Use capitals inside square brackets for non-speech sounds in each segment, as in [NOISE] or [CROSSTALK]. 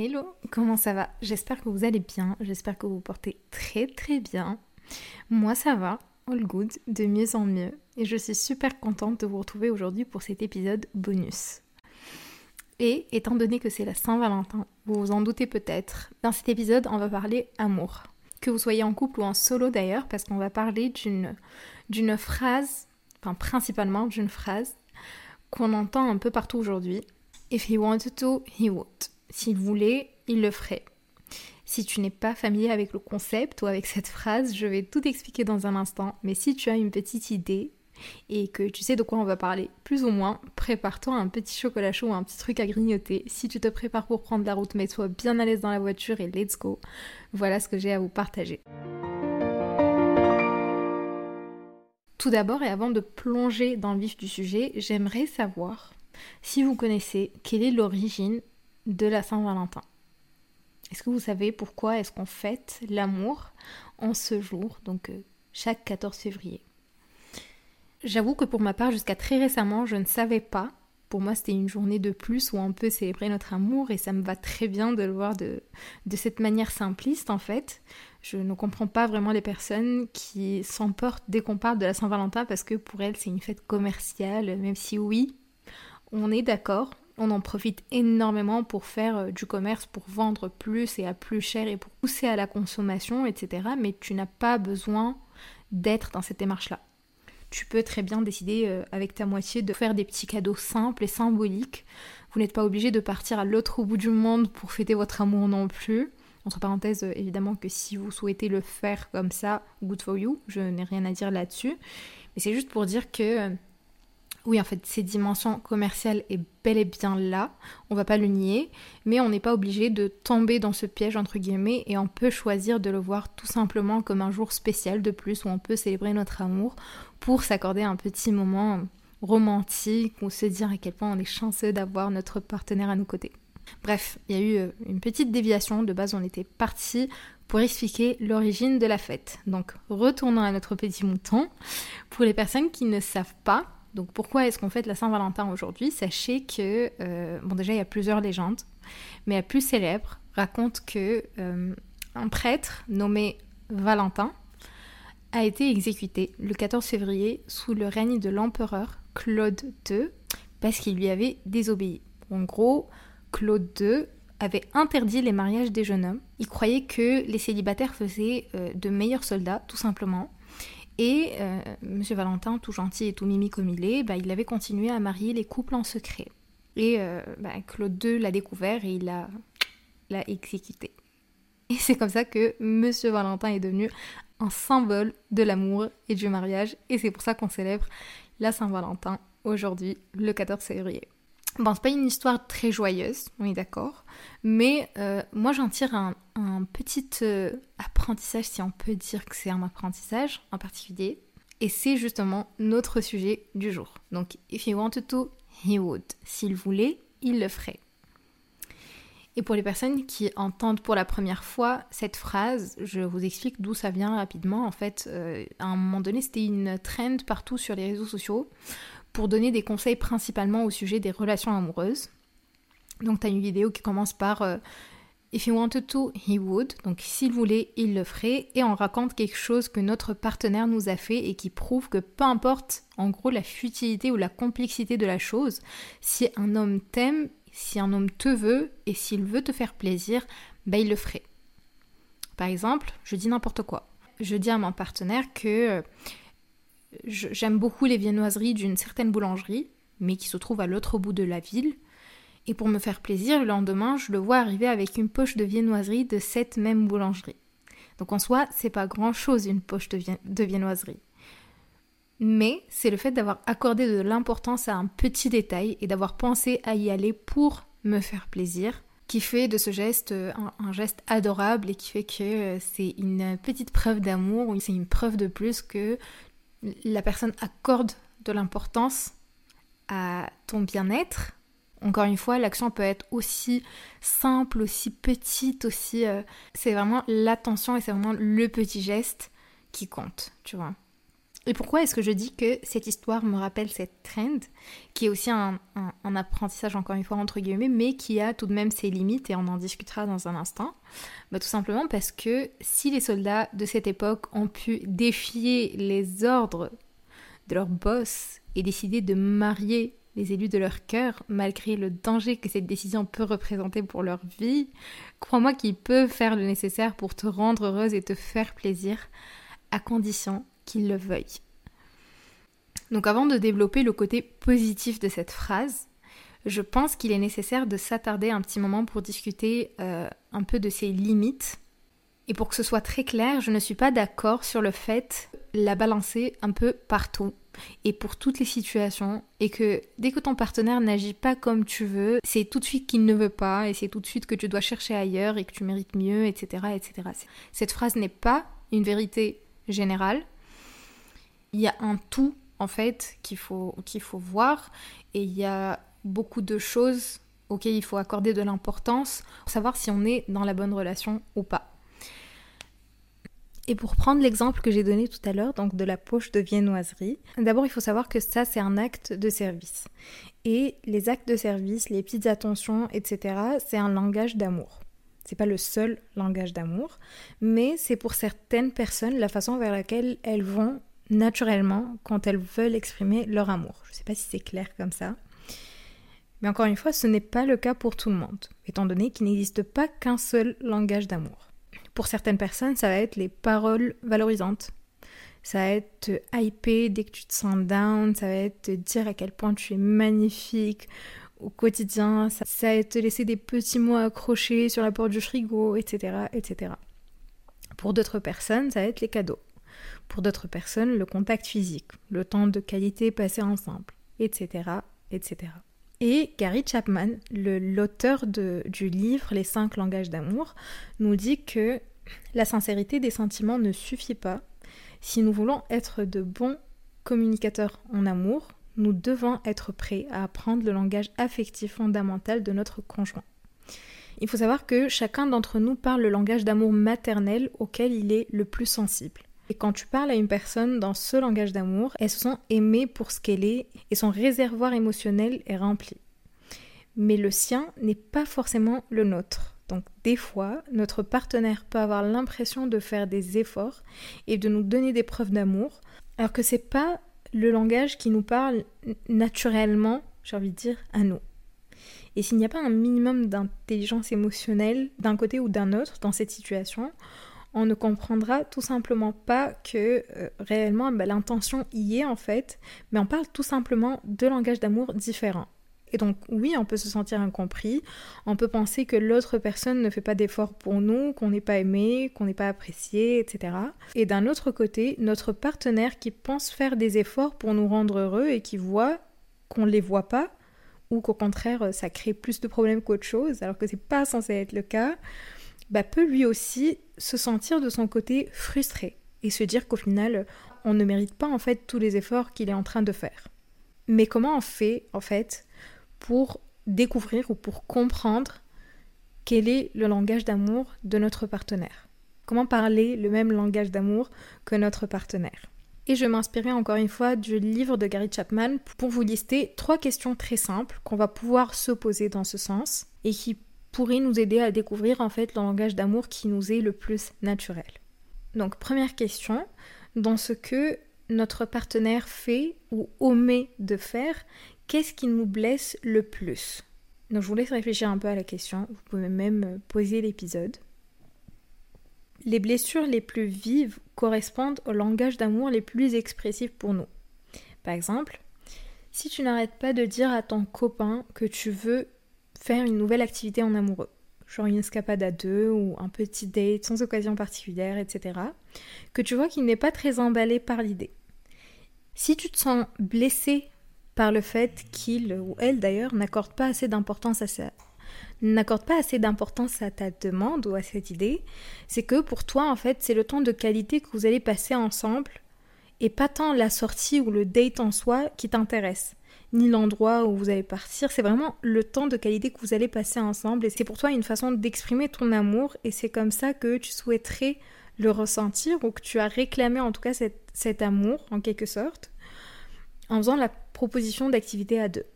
Hello, comment ça va? J'espère que vous allez bien, j'espère que vous portez très très bien. Moi ça va, all good, de mieux en mieux, et je suis super contente de vous retrouver aujourd'hui pour cet épisode bonus. Et étant donné que c'est la Saint-Valentin, vous vous en doutez peut-être, dans cet épisode on va parler amour. Que vous soyez en couple ou en solo d'ailleurs, parce qu'on va parler d'une, d'une phrase, enfin principalement d'une phrase, qu'on entend un peu partout aujourd'hui. If he wanted to, he would. S'il voulait, il le ferait. Si tu n'es pas familier avec le concept ou avec cette phrase, je vais tout expliquer dans un instant, mais si tu as une petite idée et que tu sais de quoi on va parler, plus ou moins, prépare-toi un petit chocolat chaud ou un petit truc à grignoter. Si tu te prépares pour prendre la route, mets-toi bien à l'aise dans la voiture et let's go. Voilà ce que j'ai à vous partager. Tout d'abord, et avant de plonger dans le vif du sujet, j'aimerais savoir si vous connaissez quelle est l'origine de la Saint-Valentin. Est-ce que vous savez pourquoi est-ce qu'on fête l'amour en ce jour, donc euh, chaque 14 février? J'avoue que pour ma part, jusqu'à très récemment, je ne savais pas. Pour moi, c'était une journée de plus où on peut célébrer notre amour et ça me va très bien de le voir de, de cette manière simpliste en fait. Je ne comprends pas vraiment les personnes qui s'emportent dès qu'on parle de la Saint-Valentin parce que pour elles, c'est une fête commerciale, même si oui, on est d'accord, on en profite énormément pour faire euh, du commerce, pour vendre plus et à plus cher et pour pousser à la consommation, etc. Mais tu n'as pas besoin d'être dans cette démarche-là. Tu peux très bien décider euh, avec ta moitié de faire des petits cadeaux simples et symboliques. Vous n'êtes pas obligé de partir à l'autre bout du monde pour fêter votre amour non plus. Entre parenthèses, euh, évidemment que si vous souhaitez le faire comme ça, good for you, je n'ai rien à dire là-dessus. Mais c'est juste pour dire que oui, en fait, ces dimensions commerciales est bel et bien là, on va pas le nier, mais on n'est pas obligé de tomber dans ce piège entre guillemets et on peut choisir de le voir tout simplement comme un jour spécial de plus où on peut célébrer notre amour pour s'accorder un petit moment romantique ou se dire à quel point on est chanceux d'avoir notre partenaire à nos côtés. Bref, il y a eu euh, une petite déviation, de base on était parti pour expliquer l'origine de la fête. Donc retournons à notre petit mouton. Pour les personnes qui ne savent pas, donc pourquoi est-ce qu'on fête la Saint-Valentin aujourd'hui? Sachez que, euh, bon déjà il y a plusieurs légendes, mais la plus célèbre raconte que euh, un prêtre nommé Valentin a été exécuté le 14 février sous le règne de l'empereur Claude II parce qu'il lui avait désobéi. En gros, Claude II avait interdit les mariages des jeunes hommes. Il croyait que les célibataires faisaient euh, de meilleurs soldats, tout simplement. Et euh, Monsieur Valentin, tout gentil et tout mimi comme il est, bah, il avait continué à marier les couples en secret. Et euh, bah, Claude II l'a découvert et il l'a, l'a exécuté. Et c'est comme ça que Monsieur Valentin est devenu un symbole de l'amour et du mariage. Et c'est pour ça qu'on célèbre la Saint-Valentin aujourd'hui, le 14 février. Bon, c'est pas une histoire très joyeuse, on est d'accord, mais euh, moi j'en tire un, petit euh, apprentissage, si on peut dire que c'est un apprentissage en particulier, et c'est justement notre sujet du jour. Donc, if he wanted to, he would. S'il voulait, il le ferait. Et pour les personnes qui entendent pour la première fois cette phrase, je vous explique d'où ça vient rapidement. En fait, euh, à un moment donné, c'était une trend partout sur les réseaux sociaux donner des conseils principalement au sujet des relations amoureuses. Donc tu as une vidéo qui commence par euh, If he wanted to, he would. Donc s'il voulait, il le ferait. Et on raconte quelque chose que notre partenaire nous a fait et qui prouve que peu importe en gros la futilité ou la complexité de la chose, si un homme t'aime, si un homme te veut et s'il veut te faire plaisir, bah il le ferait. Par exemple, je dis n'importe quoi. Je dis à mon partenaire que euh, J'aime beaucoup les viennoiseries d'une certaine boulangerie, mais qui se trouve à l'autre bout de la ville. Et pour me faire plaisir, le lendemain, je le vois arriver avec une poche de viennoiserie de cette même boulangerie. Donc en soi, c'est pas grand chose une poche de, de viennoiserie. Mais c'est le fait d'avoir accordé de l'importance à un petit détail et d'avoir pensé à y aller pour me faire plaisir qui fait de ce geste un, un geste adorable et qui fait que euh, c'est une petite preuve d'amour ou c'est une preuve de plus que la personne accorde de l'importance à ton bien-être. Encore une fois, l'action peut être aussi simple, aussi petite, aussi... Euh, c'est vraiment l'attention et c'est vraiment le petit geste qui compte, tu vois. Et pourquoi est-ce que je dis que cette histoire me rappelle cette trend, qui est aussi un, apprentissage encore une fois entre guillemets, mais qui a tout de même ses limites et on en discutera dans un instant. Bah, Tout simplement parce que si les soldats de cette époque ont pu défier les ordres de leur boss et décider de marier les élus de leur cœur, malgré le danger que cette décision peut représenter pour leur vie, crois-moi qu'ils peuvent faire le nécessaire pour te rendre heureuse et te faire plaisir, à condition qu'ils le veuillent. Donc avant de développer le côté positif de cette phrase, je pense qu'il est nécessaire de s'attarder un petit moment pour discuter euh, un peu de ses limites. Et pour que ce soit très clair, je ne suis pas d'accord sur le fait de la balancer un peu partout et pour toutes les situations et que dès que ton partenaire n'agit pas comme tu veux, c'est tout de suite qu'il ne veut pas et c'est tout de suite que tu dois chercher ailleurs et que tu mérites mieux, etc. etc. Cette phrase n'est pas une vérité générale. Il y a un tout en fait qu'il faut, faut voir et il y a beaucoup de choses auxquelles il faut accorder de l'importance pour savoir si on est dans la bonne relation ou pas. Et pour prendre l'exemple que j'ai donné tout à l'heure, donc de la poche de viennoiserie, d'abord il faut savoir que ça c'est un acte de service. Et les actes de service, les petites attentions, etc., c'est un langage d'amour. C'est pas le seul langage d'amour, mais c'est pour certaines personnes la façon vers laquelle elles vont naturellement quand elles veulent exprimer leur amour. Je sais pas si c'est clair comme ça. Mais encore une fois, ce n'est pas le cas pour tout le monde, étant donné qu'il n'existe pas qu'un seul langage d'amour. Pour certaines personnes, ça va être les paroles valorisantes. Ça va être te hyper dès que tu te sens down, ça va être te dire à quel point tu es magnifique au quotidien, ça, va être te laisser des petits mots accrochés sur la porte du frigo, etc. etc. Pour d'autres personnes, ça va être les cadeaux. Pour d'autres personnes, le contact physique, le temps de qualité passé ensemble, etc. etc. Et Gary Chapman, l'auteur du livre Les cinq langages d'amour, nous dit que la sincérité des sentiments ne suffit pas. Si nous voulons être de bons communicateurs en amour, nous devons être prêts à apprendre le langage affectif fondamental de notre conjoint. Il faut savoir que chacun d'entre nous parle le langage d'amour maternel auquel il est le plus sensible. Et quand tu parles à une personne dans ce langage d'amour, elles se sent aimées pour ce qu'elle est et son réservoir émotionnel est rempli. Mais le sien n'est pas forcément le nôtre. Donc des fois, notre partenaire peut avoir l'impression de faire des efforts et de nous donner des preuves d'amour, alors que c'est pas le langage qui nous parle naturellement, j'ai envie de dire, à nous. Et s'il n'y a pas un minimum d'intelligence émotionnelle d'un côté ou d'un autre dans cette situation, on ne comprendra tout simplement pas que euh, réellement bah, l'intention y est en fait, mais on parle tout simplement de langages d'amour différents. Et donc oui, on peut se sentir incompris, on peut penser que l'autre personne ne fait pas d'efforts pour nous, qu'on n'est pas aimé, qu'on n'est pas apprécié, etc. Et d'un autre côté, notre partenaire qui pense faire des efforts pour nous rendre heureux et qui voit qu'on ne les voit pas, ou qu'au contraire ça crée plus de problèmes qu'autre chose, alors que c'est pas censé être le cas, bah, peut lui aussi se sentir de son côté frustré et se dire qu'au final, on ne mérite pas en fait tous les efforts qu'il est en train de faire. Mais comment on fait en fait pour découvrir ou pour comprendre quel est le langage d'amour de notre partenaire? Comment parler le même langage d'amour que notre partenaire? Et je m'inspirais encore une fois du livre de Gary Chapman pour vous lister trois questions très simples qu'on va pouvoir se poser dans ce sens et qui pourrait nous aider à découvrir en fait le langage d'amour qui nous est le plus naturel. Donc première question, dans ce que notre partenaire fait ou omet de faire, qu'est-ce qui nous blesse le plus? Donc je vous laisse réfléchir un peu à la question, vous pouvez même poser l'épisode. Les blessures les plus vives correspondent au langage d'amour les plus expressifs pour nous. Par exemple, si tu n'arrêtes pas de dire à ton copain que tu veux faire une nouvelle activité en amoureux, genre une escapade à deux ou un petit date sans occasion particulière, etc., que tu vois qu'il n'est pas très emballé par l'idée. Si tu te sens blessé par le fait qu'il ou elle d'ailleurs n'accorde pas assez d'importance à ça, n'accorde pas assez d'importance à ta demande ou à cette idée, c'est que pour toi en fait c'est le temps de qualité que vous allez passer ensemble et pas tant la sortie ou le date en soi qui t'intéresse ni l'endroit où vous allez partir, c'est vraiment le temps de qualité que vous allez passer ensemble et c'est pour toi une façon d'exprimer ton amour et c'est comme ça que tu souhaiterais le ressentir ou que tu as réclamé en tout cas cet, amour en quelque sorte en faisant la proposition d'activité à deux.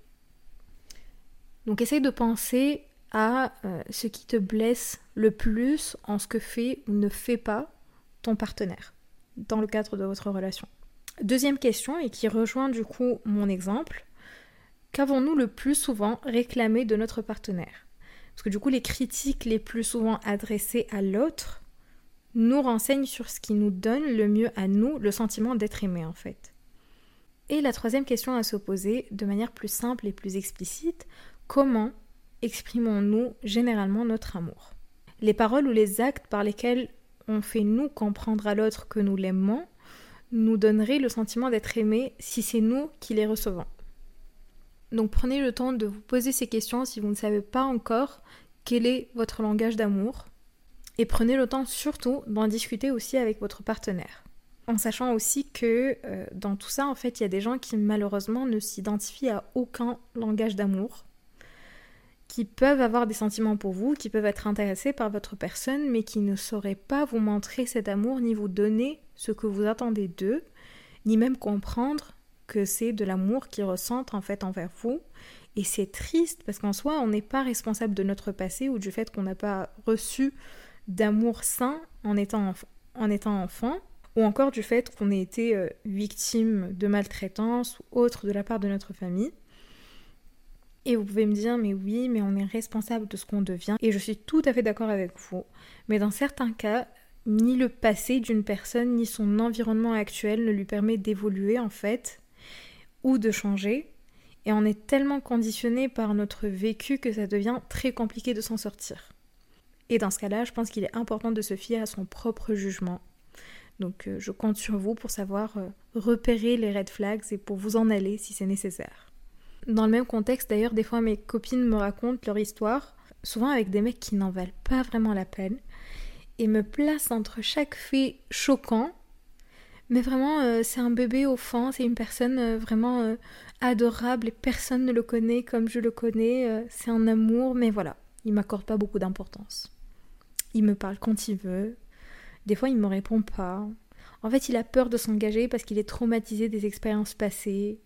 Donc essaye de penser à euh, ce qui te blesse le plus en ce que fait ou ne fait pas ton partenaire dans le cadre de votre relation. Deuxième question, et qui rejoint du coup mon exemple, qu'avons-nous le plus souvent réclamé de notre partenaire? Parce que du coup, les critiques les plus souvent adressées à l'autre nous renseignent sur ce qui nous donne le mieux à nous le sentiment d'être aimé en fait. Et la troisième question à se poser, de manière plus simple et plus explicite, comment exprimons-nous généralement notre amour? Les paroles ou les actes par lesquels on fait nous comprendre à l'autre que nous l'aimons nous donneraient le sentiment d'être aimé si c'est nous qui les recevons. Donc prenez le temps de vous poser ces questions si vous ne savez pas encore quel est votre langage d'amour. Et prenez le temps surtout d'en discuter aussi avec votre partenaire. En sachant aussi que euh, dans tout ça, en fait, il y a des gens qui malheureusement ne s'identifient à aucun langage d'amour, qui peuvent avoir des sentiments pour vous, qui peuvent être intéressés par votre personne, mais qui ne sauraient pas vous montrer cet amour, ni vous donner ce que vous attendez d'eux, ni même comprendre que c'est de l'amour qu'ils ressentent en fait envers vous. Et c'est triste parce qu'en soi, on n'est pas responsable de notre passé ou du fait qu'on n'a pas reçu d'amour sain en étant, en étant enfant, ou encore du fait qu'on ait été euh, victime de maltraitance ou autre de la part de notre famille. Et vous pouvez me dire, mais oui, mais on est responsable de ce qu'on devient. Et je suis tout à fait d'accord avec vous. Mais dans certains cas, ni le passé d'une personne, ni son environnement actuel ne lui permet d'évoluer en fait ou de changer. Et on est tellement conditionné par notre vécu que ça devient très compliqué de s'en sortir. Et dans ce cas-là, je pense qu'il est important de se fier à son propre jugement. Donc euh, je compte sur vous pour savoir euh, repérer les red flags et pour vous en aller si c'est nécessaire. Dans le même contexte, d'ailleurs, des fois mes copines me racontent leur histoire, souvent avec des mecs qui n'en valent pas vraiment la peine, et me placent entre chaque fait choquant mais vraiment, euh, c'est un bébé au fond, c'est une personne euh, vraiment euh, adorable et personne ne le connaît comme je le connais. c'est un amour, mais voilà, il m'accorde pas beaucoup d'importance. Il me parle quand il veut. Des fois, il me répond pas. En fait, il a peur de s'engager parce qu'il est traumatisé des expériences passées.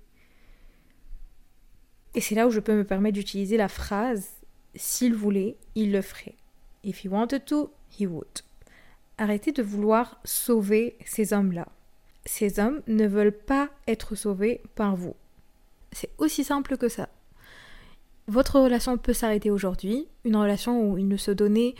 Et c'est là où je peux me permettre d'utiliser la phrase s'il voulait, il le ferait. If he wanted to, he would. Arrêtez de vouloir sauver ces hommes-là ces hommes ne veulent pas être sauvés par vous. C'est aussi simple que ça. Votre relation peut s'arrêter aujourd'hui, une relation où il ne se donnait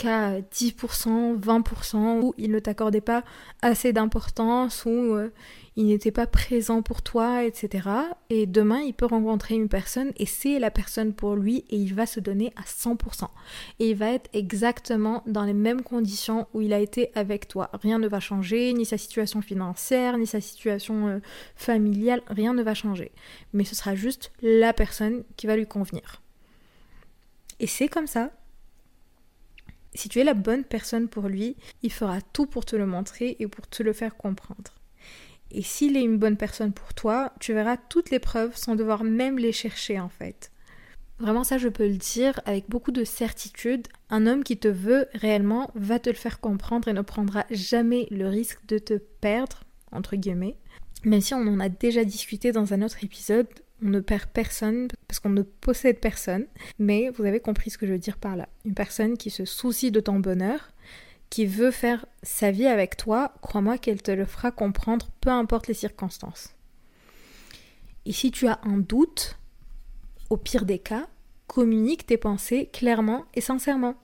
qu'à 10%, 20%, où il ne t'accordait pas assez d'importance, où euh, il n'était pas présent pour toi, etc. Et demain, il peut rencontrer une personne et c'est la personne pour lui et il va se donner à 100%. Et il va être exactement dans les mêmes conditions où il a été avec toi. Rien ne va changer, ni sa situation financière, ni sa situation euh, familiale, rien ne va changer. Mais ce sera juste la personne qui va lui convenir. Et c'est comme ça si tu es la bonne personne pour lui, il fera tout pour te le montrer et pour te le faire comprendre. Et s'il est une bonne personne pour toi, tu verras toutes les preuves sans devoir même les chercher en fait. Vraiment ça je peux le dire avec beaucoup de certitude, un homme qui te veut réellement va te le faire comprendre et ne prendra jamais le risque de te perdre, entre guillemets. Même si on en a déjà discuté dans un autre épisode, on ne perd personne parce qu'on ne possède personne, mais vous avez compris ce que je veux dire par là. Une personne qui se soucie de ton bonheur, qui veut faire sa vie avec toi, crois-moi qu'elle te le fera comprendre, peu importe les circonstances. Et si tu as un doute, au pire des cas, communique tes pensées clairement et sincèrement.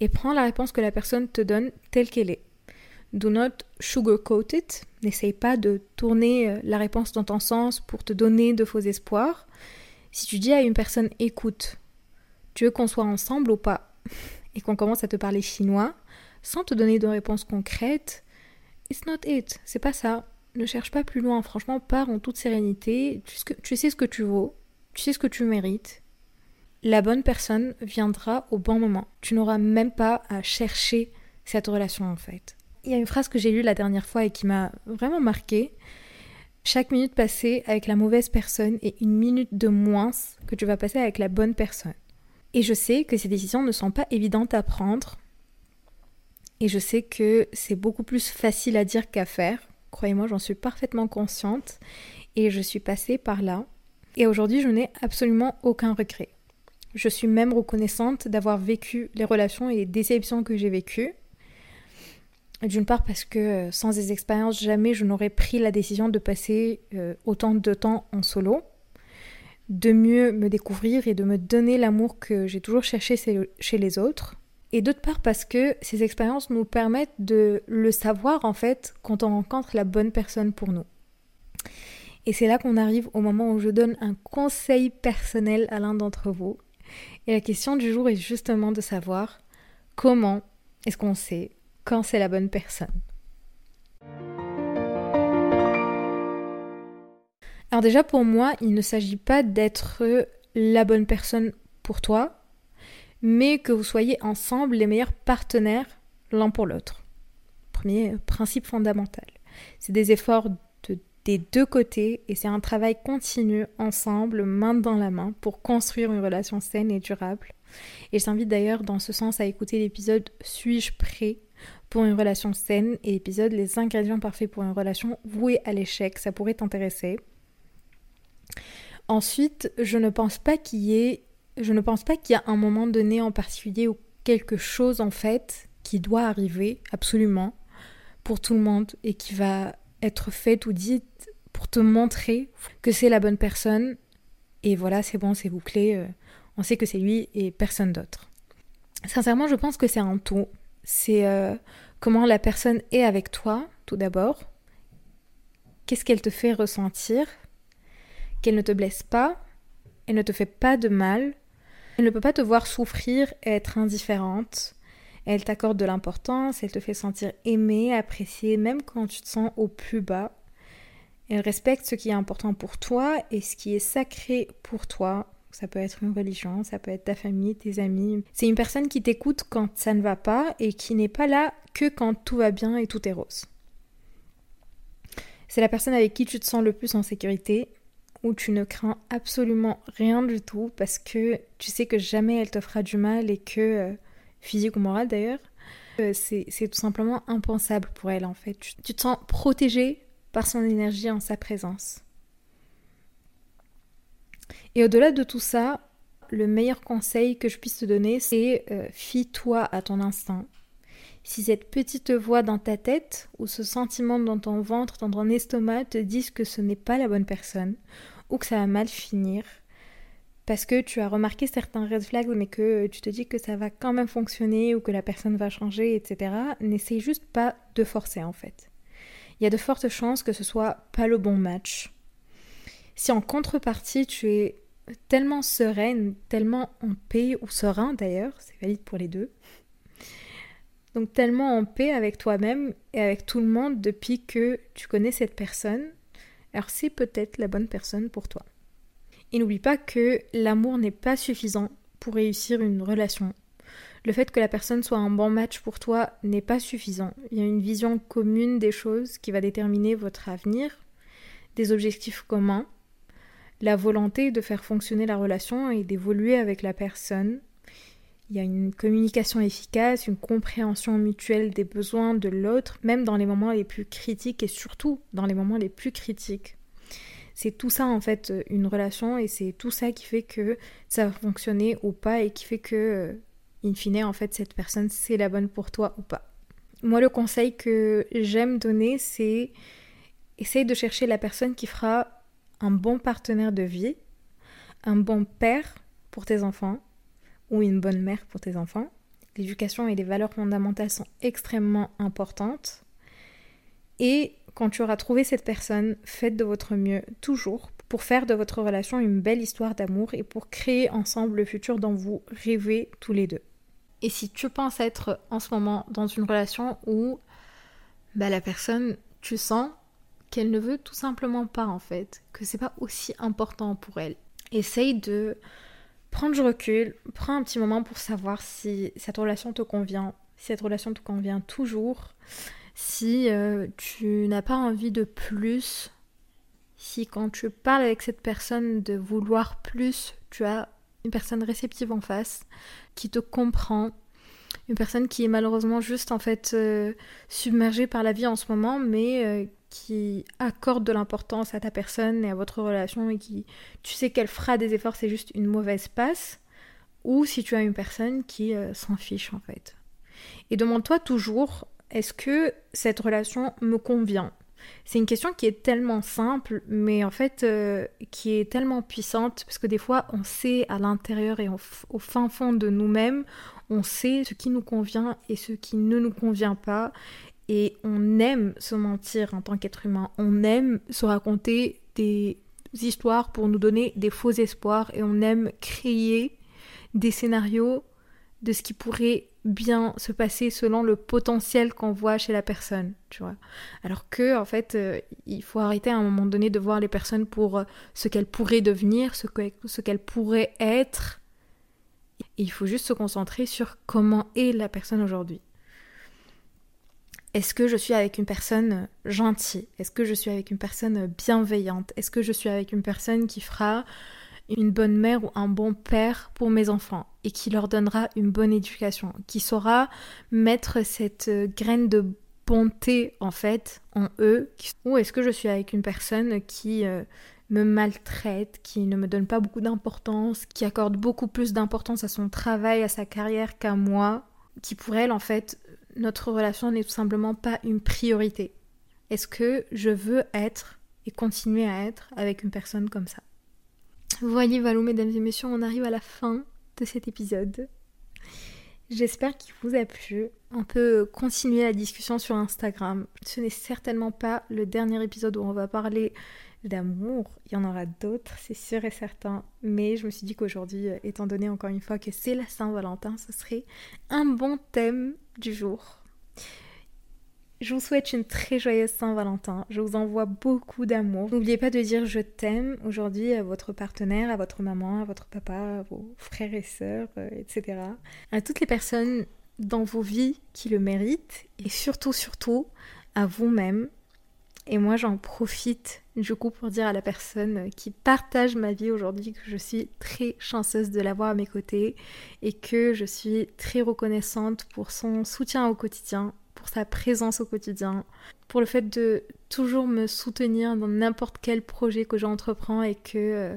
Et prends la réponse que la personne te donne telle qu'elle est. Do not sugarcoat it. N'essaye pas de tourner euh, la réponse dans ton sens pour te donner de faux espoirs. Si tu dis à une personne écoute, tu veux qu'on soit ensemble ou pas? [LAUGHS] Et qu'on commence à te parler chinois, sans te donner de réponse concrète, it's not it, c'est pas ça. Ne cherche pas plus loin, franchement, pars en toute sérénité. Tu sais ce que tu vaux, tu sais ce que tu mérites. La bonne personne viendra au bon moment. Tu n'auras même pas à chercher cette relation en fait. Il y a une phrase que j'ai lue la dernière fois et qui m'a vraiment marquée. Chaque minute passée avec la mauvaise personne est une minute de moins que tu vas passer avec la bonne personne. Et je sais que ces décisions ne sont pas évidentes à prendre, Et je sais que c'est beaucoup plus facile à dire qu'à faire. Croyez-moi, j'en suis parfaitement consciente. Et je suis passée par là. Et aujourd'hui, je n'ai absolument aucun regret. Je suis même reconnaissante d'avoir vécu les relations et les déceptions que j'ai vécues. D'une part parce que euh, sans ces expériences, jamais je n'aurais pris la décision de passer euh, autant de temps en solo, de mieux me découvrir et de me donner l'amour que j'ai toujours cherché chez les autres. Et d'autre part parce que ces expériences nous permettent de le savoir en fait quand on rencontre la bonne personne pour nous. Et c'est là qu'on arrive au moment où je donne un conseil personnel à l'un d'entre vous. Et la question du jour est justement de savoir comment est-ce qu'on sait quand c'est la bonne personne. Alors déjà pour moi, il ne s'agit pas d'être la bonne personne pour toi, mais que vous soyez ensemble les meilleurs partenaires l'un pour l'autre. Premier principe fondamental. C'est des efforts des deux côtés et c'est un travail continu ensemble, main dans la main, pour construire une relation saine et durable. Et je t'invite d'ailleurs dans ce sens à écouter l'épisode Suis-je prêt? Pour une relation saine et l'épisode Les ingrédients parfaits pour une relation vouée à l'échec. Ça pourrait t'intéresser. Ensuite, je ne pense pas qu'il y ait, je ne pense pas qu'il y a un moment donné en particulier ou quelque chose en fait qui doit arriver absolument pour tout le monde et qui va être fait ou dit pour te montrer que c'est la bonne personne et voilà, c'est bon, c'est bouclé, euh, on sait que c'est lui et personne d'autre. Sincèrement, je pense que c'est un tout c'est euh, comment la personne est avec toi, tout d'abord. Qu'est-ce qu'elle te fait ressentir? Qu'elle ne te blesse pas, elle ne te fait pas de mal, elle ne peut pas te voir souffrir et être indifférente? Elle t'accorde de l'importance, elle te fait sentir aimée, appréciée, même quand tu te sens au plus bas? Elle respecte ce qui est important pour toi et ce qui est sacré pour toi. Ça peut être une religion, ça peut être ta famille, tes amis. C'est une personne qui t'écoute quand ça ne va pas et qui n'est pas là que quand tout va bien et tout est rose. C'est la personne avec qui tu te sens le plus en sécurité, où tu ne crains absolument rien du tout parce que tu sais que jamais elle te fera du mal et que, euh, physique ou moral d'ailleurs, euh, c'est tout simplement impensable pour elle en fait. tu te sens protégé par son énergie en sa présence. Et au-delà de tout ça, le meilleur conseil que je puisse te donner, c'est euh, fie-toi à ton instinct. Si cette petite voix dans ta tête ou ce sentiment dans ton ventre, dans ton estomac te disent que ce n'est pas la bonne personne ou que ça va mal finir, parce que tu as remarqué certains red flags mais que tu te dis que ça va quand même fonctionner ou que la personne va changer, etc., n'essaye juste pas de forcer en fait. Il y a de fortes chances que ce soit pas le bon match. Si en contrepartie tu es tellement sereine, tellement en paix, ou serein d'ailleurs, c'est valide pour les deux. Donc tellement en paix avec toi-même et avec tout le monde depuis que tu connais cette personne, alors c'est peut-être la bonne personne pour toi. Et n'oublie pas que l'amour n'est pas suffisant pour réussir une relation. Le fait que la personne soit un bon match pour toi n'est pas suffisant. Il y a une vision commune des choses qui va déterminer votre avenir, des objectifs communs, la volonté de faire fonctionner la relation et d'évoluer avec la personne. Il y a une communication efficace, une compréhension mutuelle des besoins de l'autre, même dans les moments les plus critiques et surtout dans les moments les plus critiques. C'est tout ça en fait une relation et c'est tout ça qui fait que ça va fonctionner ou pas et qui fait que, euh, in fine, en fait, cette personne c'est la bonne pour toi ou pas. Moi, le conseil que j'aime donner, c'est essaye de chercher la personne qui fera un bon partenaire de vie, un bon père pour tes enfants ou une bonne mère pour tes enfants. L'éducation et les valeurs fondamentales sont extrêmement importantes. Et quand tu auras trouvé cette personne, faites de votre mieux toujours pour faire de votre relation une belle histoire d'amour et pour créer ensemble le futur dont vous rêvez tous les deux. Et si tu penses être en ce moment dans une relation où bah, la personne, tu sens qu'elle ne veut tout simplement pas en fait, que c'est pas aussi important pour elle. Essaye de prendre du recul, prends un petit moment pour savoir si cette relation te convient, si cette relation te convient toujours, si euh, tu n'as pas envie de plus, si quand tu parles avec cette personne de vouloir plus, tu as une personne réceptive en face qui te comprend, une personne qui est malheureusement juste en fait euh, submergée par la vie en ce moment, mais euh, qui accorde de l'importance à ta personne et à votre relation et qui, tu sais qu'elle fera des efforts, c'est juste une mauvaise passe, ou si tu as une personne qui euh, s'en fiche en fait. Et demande-toi toujours, est-ce que cette relation me convient? C'est une question qui est tellement simple, mais en fait euh, qui est tellement puissante, parce que des fois on sait à l'intérieur et au fin fond de nous-mêmes, on sait ce qui nous convient et ce qui ne nous convient pas, et on aime se mentir en tant qu'être humain, on aime se raconter des histoires pour nous donner des faux espoirs, et on aime créer des scénarios de ce qui pourrait bien se passer selon le potentiel qu'on voit chez la personne, tu vois. Alors que, en fait, euh, il faut arrêter à un moment donné de voir les personnes pour euh, ce qu'elles pourraient devenir, ce qu'elles pourraient être. il faut juste se concentrer sur comment est la personne aujourd'hui. Est-ce que je suis avec une personne gentille? Est-ce que je suis avec une personne bienveillante? Est-ce que je suis avec une personne qui fera une bonne mère ou un bon père pour mes enfants et qui leur donnera une bonne éducation, qui saura mettre cette euh, graine de bonté en fait en eux? Ou est-ce que je suis avec une personne qui euh, me maltraite, qui ne me donne pas beaucoup d'importance, qui accorde beaucoup plus d'importance à son travail, à sa carrière qu'à moi, qui pour elle en fait notre relation n'est tout simplement pas une priorité. Est-ce que je veux être et continuer à être avec une personne comme ça? Voyez, Valou, mesdames et messieurs, on arrive à la fin de cet épisode. J'espère qu'il vous a plu. On peut continuer la discussion sur Instagram. Ce n'est certainement pas le dernier épisode où on va parler d'amour. Il y en aura d'autres, c'est sûr et certain. Mais je me suis dit qu'aujourd'hui, étant donné encore une fois que c'est la Saint-Valentin, ce serait un bon thème du jour. Je vous souhaite une très joyeuse Saint-Valentin. Je vous envoie beaucoup d'amour. N'oubliez pas de dire je t'aime aujourd'hui à votre partenaire, à votre maman, à votre papa, à vos frères et sœurs, euh, etc. À toutes les personnes dans vos vies qui le méritent et surtout, surtout à vous-même. Et moi, j'en profite du coup pour dire à la personne qui partage ma vie aujourd'hui que je suis très chanceuse de l'avoir à mes côtés et que je suis très reconnaissante pour son soutien au quotidien pour sa présence au quotidien, pour le fait de toujours me soutenir dans n'importe quel projet que j'entreprends et que euh,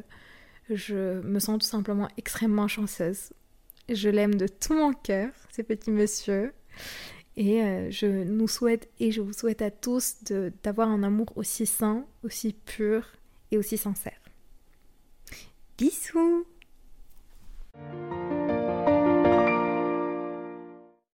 je me sens tout simplement extrêmement chanceuse. Je l'aime de tout mon cœur, ce petit monsieur. Et euh, je nous souhaite et je vous souhaite à tous d'avoir un amour aussi sain, aussi pur et aussi sincère. Bisous